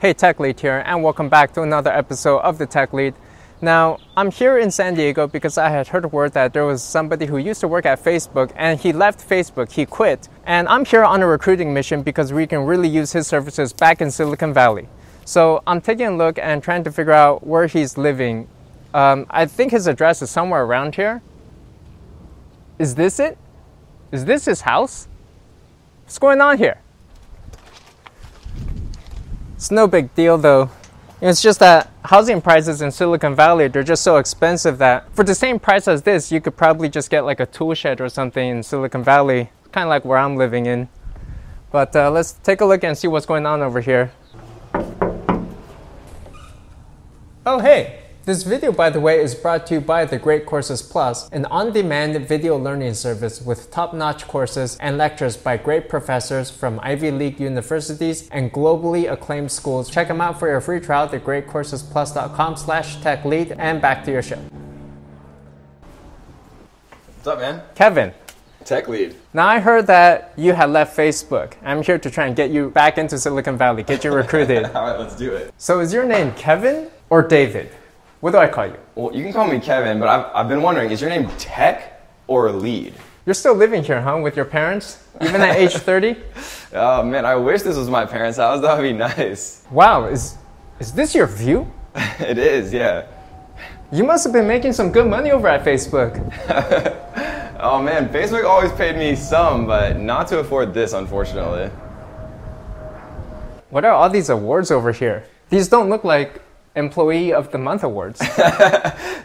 Hey, Tech Lead here, and welcome back to another episode of the Tech Lead. Now, I'm here in San Diego because I had heard word that there was somebody who used to work at Facebook and he left Facebook, he quit. And I'm here on a recruiting mission because we can really use his services back in Silicon Valley. So I'm taking a look and trying to figure out where he's living. Um, I think his address is somewhere around here. Is this it? Is this his house? What's going on here? It's no big deal though. It's just that housing prices in Silicon Valley, they're just so expensive that for the same price as this, you could probably just get like a tool shed or something in Silicon Valley, kind of like where I'm living in. But uh, let's take a look and see what's going on over here. Oh, hey! This video, by the way, is brought to you by The Great Courses Plus, an on demand video learning service with top notch courses and lectures by great professors from Ivy League universities and globally acclaimed schools. Check them out for your free trial at thegreatcoursesplus.com slash techlead. And back to your show. What's up, man? Kevin, Tech lead. now I heard that you had left Facebook. I'm here to try and get you back into Silicon Valley, get you recruited. All right, let's do it. so is your name Kevin or David? What do I call you? Well, you can call me Kevin, but I've, I've been wondering, is your name Tech or Lead? You're still living here, huh, with your parents? Even at age 30? Oh man, I wish this was my parents' house. That would be nice. Wow, is is this your view? it is, yeah. You must have been making some good money over at Facebook. Oh man, Facebook always paid me some, but not to afford this, unfortunately. What are all these awards over here? These don't look like Employee of the Month awards.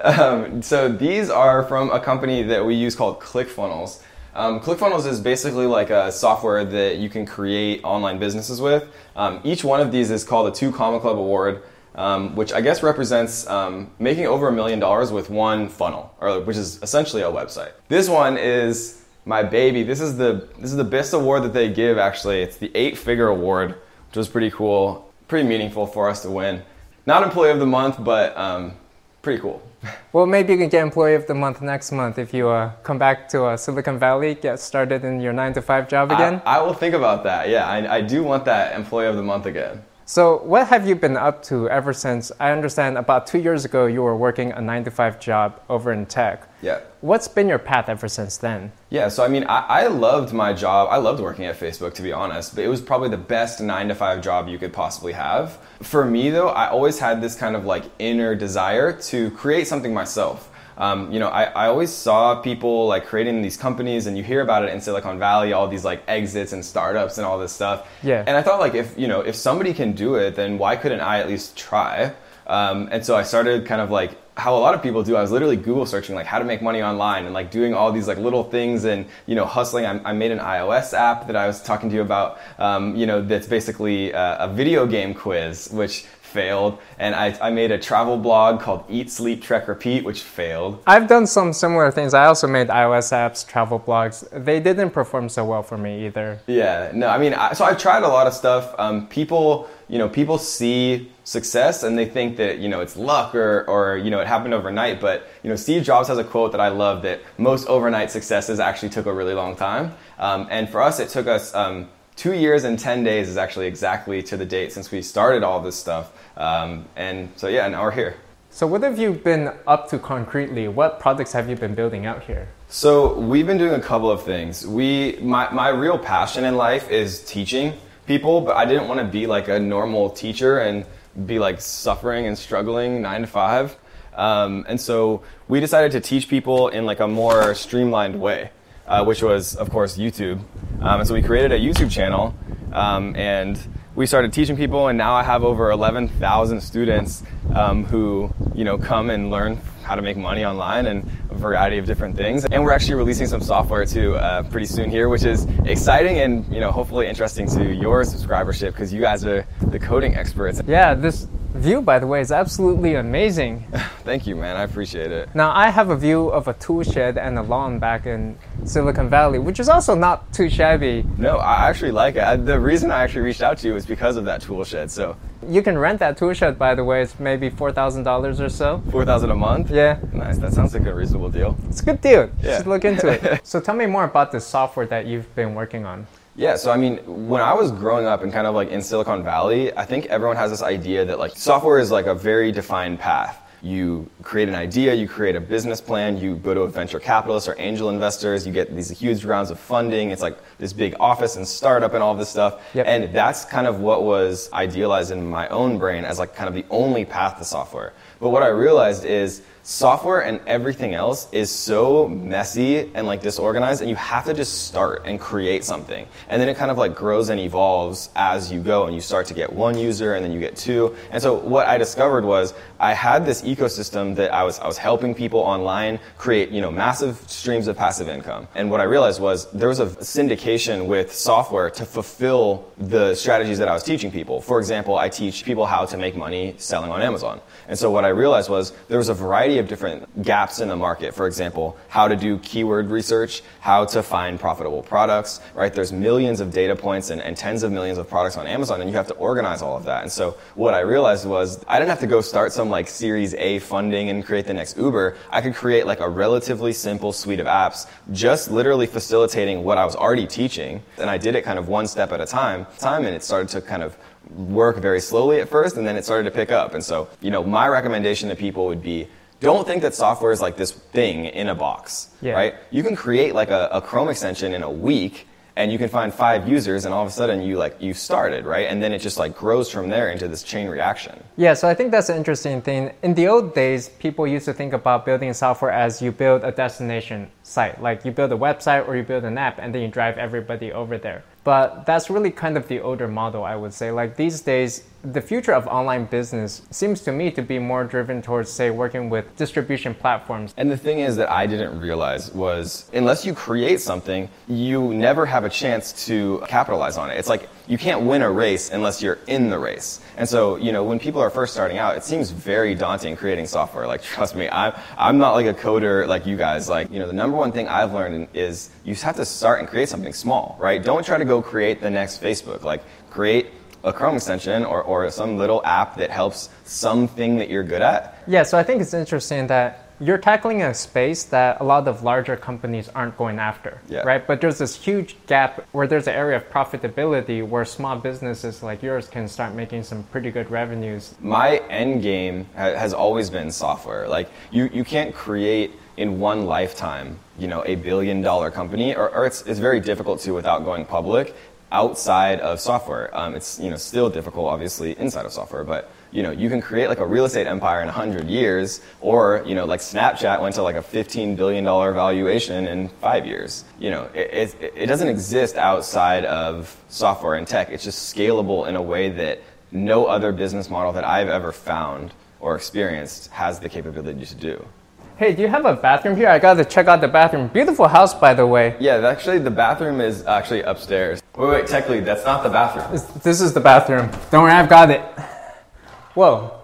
Um, so these are from a company that we use called ClickFunnels. Um, ClickFunnels is basically like a software that you can create online businesses with. Um, each one of these is called a Two Comma Club Award, um, which I guess represents um, making over a million dollars with one funnel, or which is essentially a website. This one is my baby. This is the this is the best award that they give. Actually, it's the Eight Figure Award, which was pretty cool, pretty meaningful for us to win. Not Employee of the Month, but um, pretty cool. well, maybe you can get Employee of the Month next month if you uh, come back to uh, Silicon Valley, get started in your 9 to 5 job again. I, I will think about that. Yeah, I, I do want that Employee of the Month again. So, what have you been up to ever since? I understand about two years ago you were working a 9 to 5 job over in tech. Yeah. What's been your path ever since then? Yeah, so I mean, I, I loved my job. I loved working at Facebook, to be honest, but it was probably the best nine to five job you could possibly have. For me, though, I always had this kind of like inner desire to create something myself. Um, you know, I, I always saw people like creating these companies, and you hear about it in Silicon Valley, all these like exits and startups and all this stuff. Yeah. And I thought, like, if you know, if somebody can do it, then why couldn't I at least try? Um, and so I started kind of like how a lot of people do. I was literally Google searching like how to make money online and like doing all these like little things and you know hustling. I, I made an iOS app that I was talking to you about. Um, you know that's basically a, a video game quiz which failed, and I, I made a travel blog called Eat, Sleep, Trek, Repeat, which failed. I've done some similar things. I also made iOS apps, travel blogs. They didn't perform so well for me either. Yeah, no, I mean, I, so I've tried a lot of stuff. Um, people, you know, people see success and they think that you know it's luck or or you know it happened overnight. But you know, Steve Jobs has a quote that I love that most overnight successes actually took a really long time. Um, and for us, it took us. Um, Two years and 10 days is actually exactly to the date since we started all this stuff. Um, and so, yeah, now we're here. So, what have you been up to concretely? What projects have you been building out here? So we've been doing a couple of things. We my, my real passion in life is teaching people, but I didn't want to be like a normal teacher and be like suffering and struggling nine to five. Um, and so we decided to teach people in like a more streamlined way, uh, which was of course YouTube. Um, and so we created a YouTube channel um, and we started teaching people, and now I have over 11,000 students um, who you know come and learn how to make money online and variety of different things. And we're actually releasing some software too uh, pretty soon here, which is exciting and you know hopefully interesting to your subscribership because you guys are the coding experts. Yeah, this view, by the way, is absolutely amazing. Thank you, man. I appreciate it. Now, I have a view of a tool shed and a lawn back in Silicon Valley, which is also not too shabby. No, I actually like it. I, the reason I actually reached out to you was because of that tool shed. So You can rent that tool shed, by the way. It's maybe $4,000 or so. four thousand a month. Yeah, Nice. That sounds like a reasonable deal. it's a good deal. Yeah. should look into it. so, tell me more about the software that you've been working on. Yeah, so I mean, when I was growing up and kind of like in Silicon Valley, I think everyone has this idea that like software is like a very defined path. You create an idea, you create a business plan, you go to a venture capitalist or angel investors, you get these huge rounds of funding. It's like this big office and startup and all this stuff. Yep. And that's kind of what was idealized in my own brain as like kind of the only path to software. But what I realized is software and everything else is so messy and like disorganized and you have to just start and create something. And then it kind of like grows and evolves as you go and you start to get one user and then you get two. And so what i discovered was i had this ecosystem that i was i was helping people online create you know massive streams of passive income. And what i realized was there was a syndication with software to fulfill the strategies that i was teaching people. For example i teach people how to make money selling on amazon. And so what i realized was there was a of different gaps in the market. For example, how to do keyword research, how to find profitable products, right? There's millions of data points and, and tens of millions of products on Amazon, and you have to organize all of that. And so what I realized was I didn't have to go start some like Series A funding and create the next Uber. I could create like a relatively simple suite of apps, just literally facilitating what I was already teaching. And I did it kind of one step at a time, time, and it started to kind of work very slowly at first, and then it started to pick up. And so, you know, my recommendation to people would be don't think that software is like this thing in a box, Yeah. right? You can create like a, a Chrome extension in a week and you can find five users and all of a sudden you like, you started, right? And then it just like grows from there into this chain reaction. Yeah, so I think that's an interesting thing. In the old days, people used to think about building software as you build a destination site. Like you build a website or you build an app and then you drive everybody over there. But that's really kind of the older model, I would say. Like these days, the future of online business seems to me to be more driven towards, say, working with distribution platforms. And the thing is that I didn't realize was unless you create something, you never have a chance to capitalize on it. It's like you can't win a race unless you're in the race. And so, you know, when people are first starting out, it seems very daunting creating software. Like, trust me, I'm, I'm not like a coder like you guys. Like, you know, the number one thing I've learned is you have to start and create something small, right? Don't try to go create the next Facebook. Like, create a Chrome extension or, or some little app that helps something that you're good at. Yeah, so I think it's interesting that you're tackling a space that a lot of larger companies aren't going after, Yeah. right? But there's this huge gap where there's an area of profitability where small businesses like yours can start making some pretty good revenues. my end game has always been software. Like you, you can't create in one lifetime, you know, a billion dollar company, or, or it's, it's very difficult to without going public outside of software. Um, it's you know still difficult, obviously, inside of software, but you know you can create like a real estate empire in 100 years, or you know like Snapchat went to like a 15 billion dollar valuation in five years. You know it, it, it doesn't exist outside of software and tech. It's just scalable in a way that no other business model that I've ever found or experienced has the capability to do. Hey, do you have a bathroom here? I gotta check out the bathroom. Beautiful house, by the way. Yeah, actually, the bathroom is actually upstairs. Wait, wait, tech lead, that's not the bathroom. This, this is the bathroom. Don't worry, I've got it. Whoa.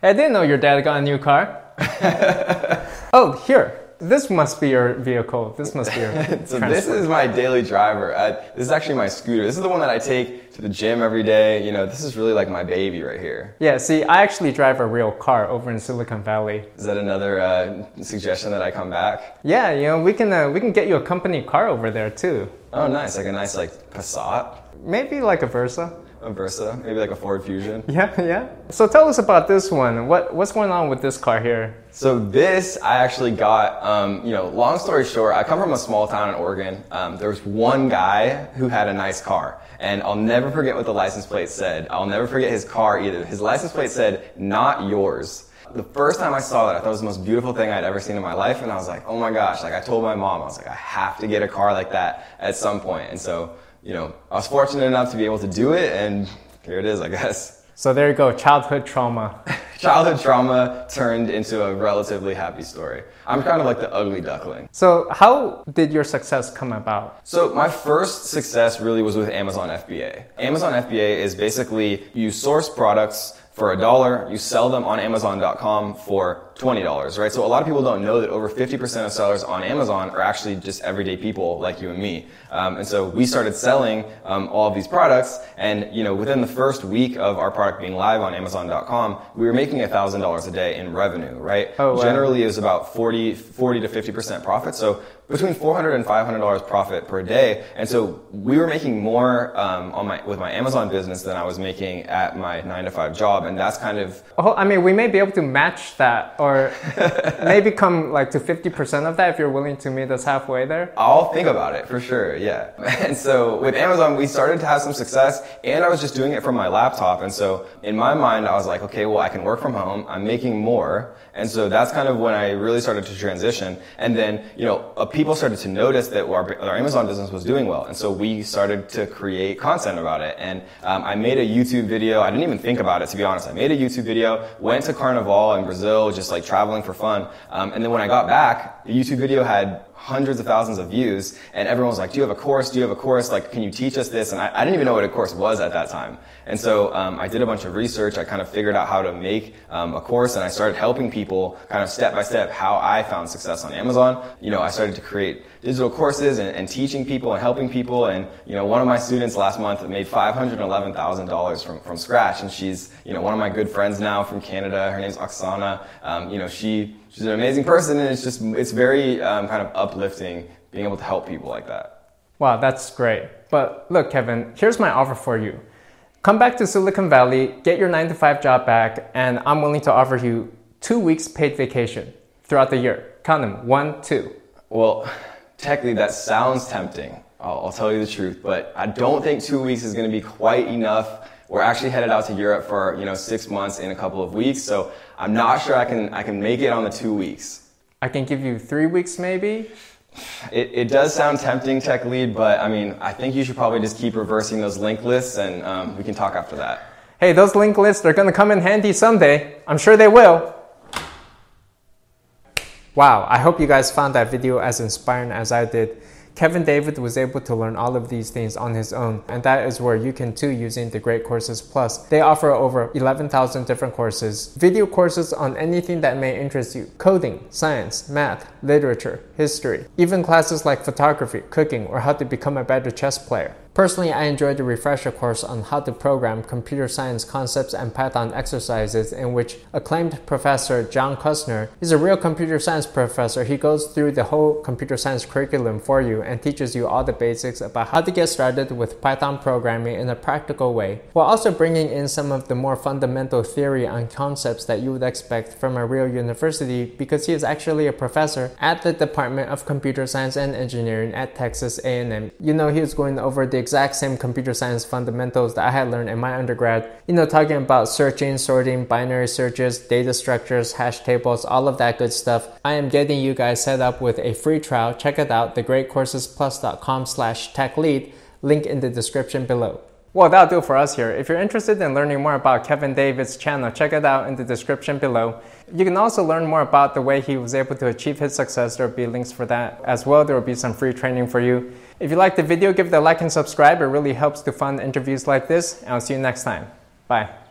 Hey, I didn't know your dad got a new car. oh, here. This must be your vehicle. This must be your. So this is my daily driver. I, this is actually my scooter. This is the one that I take to the gym every day. You know, this is really like my baby right here. Yeah, see, I actually drive a real car over in Silicon Valley. Is that another uh, suggestion that I come back? Yeah, you know, we can uh, we can get you a company car over there too. Oh, nice. Like a nice like Passat, Maybe like a Versa. a Versa, maybe like a Ford Fusion. Yeah, yeah. So tell us about this one. What what's going on with this car here? So this I actually got. Um, you know, long story short, I come from a small town in Oregon. Um, there was one guy who had a nice car, and I'll never forget what the license plate said. I'll never forget his car either. His license plate said "Not yours." The first time I saw that, I thought it was the most beautiful thing I'd ever seen in my life, and I was like, "Oh my gosh!" Like I told my mom, I was like, "I have to get a car like that at some point." And so, you know, I was fortunate enough to be able to do it, and here it is, I guess. So there you go, childhood trauma. Childhood trauma turned into a relatively happy story. I'm kind of like the ugly duckling. So how did your success come about? So my first success really was with Amazon FBA. Amazon FBA is basically you source products for a dollar, you sell them on Amazon.com for $20, right? So a lot of people don't know that over 50% of sellers on Amazon are actually just everyday people like you and me. Um, and so we started selling um, all of these products, and you know, within the first week of our product being live on Amazon.com, we were making $1,000 a day in revenue, right? Oh, wow. Generally, it was about 40, 40 to 50% profit. So between 400 and 500 dollars profit per day, and so we were making more um, on my with my Amazon business than I was making at my nine to five job, and that's kind of. Oh, I mean, we may be able to match that, or maybe come like to 50% of that if you're willing to meet us halfway there. I'll think about it for sure, yeah. And so with Amazon, we started to have some success, and I was just doing it from my laptop, and so in my mind, I was like, okay, well, I can work from home. I'm making more, and so that's kind of when I really started to transition. And then, you know, uh, people started to notice that our, our, Amazon business was doing well. And so we started to create content about it. And um, I made a YouTube video. I didn't even think about it, to be honest. I made a YouTube video, went to Carnival in Brazil, just like traveling for fun. Um, and then when I got back, the YouTube video had hundreds of thousands of views, and everyone was like, "Do you have a course? Do you have a course? Like, can you teach us this?" And I, I didn't even know what a course was at that time. And so um, I did a bunch of research. I kind of figured out how to make um, a course, and I started helping people kind of step by step how I found success on Amazon. You know, I started to create digital courses and, and teaching people and helping people. And you know, one of my students last month made five hundred eleven thousand dollars from from scratch, and she's you know one of my good friends now from Canada. Her name's Oksana. Um, you know, she she's an amazing person, and it's just it's very um, kind of uplifting being able to help people like that. Wow, that's great. But look, Kevin, here's my offer for you. Come back to Silicon Valley, get your nine to five job back, and I'm willing to offer you two weeks paid vacation throughout the year. Count them one, two. Well, technically, that sounds tempting. I'll, I'll tell you the truth, but I don't think two weeks is going to be quite enough. We're actually headed out to Europe for you know six months in a couple of weeks, so I'm not sure I can I can make it on the two weeks. I can give you three weeks maybe. It, it does sound tempting, tech lead, but I mean, I think you should probably just keep reversing those link lists, and um, we can talk after that. Hey, those link lists are going to come in handy someday. I'm sure they will. Wow, I hope you guys found that video as inspiring as I did. Kevin David was able to learn all of these things on his own, and that is where you can too using the Great Courses Plus. They offer over 11,000 different courses, video courses on anything that may interest you coding, science, math, literature, history, even classes like photography, cooking, or how to become a better chess player. Personally, I enjoyed the refresher course on how to program computer science concepts and Python exercises in which acclaimed professor John Keyser is a real computer science professor. He goes through the whole computer science curriculum for you and teaches you all the basics about how to get started with Python programming in a practical way, while also bringing in some of the more fundamental theory and concepts that you would expect from a real university because he is actually a professor at the Department of Computer Science and Engineering at Texas A&M. You know, he was going over the exact same computer science fundamentals that I had learned in my undergrad. You know, talking about searching, sorting, binary searches, data structures, hash tables, all of that good stuff. I am getting you guys set up with a free trial. Check it out, thegreatcoursesplus.com slash techlead. Link in the description below. Well, that'll do for us here. If you're interested in learning more about Kevin David's channel, check it out in the description below. You can also learn more about the way he was able to achieve his success. There will be links for that as well. There will be some free training for you. If you like the video, give it a like and subscribe. It really helps to fund interviews like this. And I'll see you next time. Bye.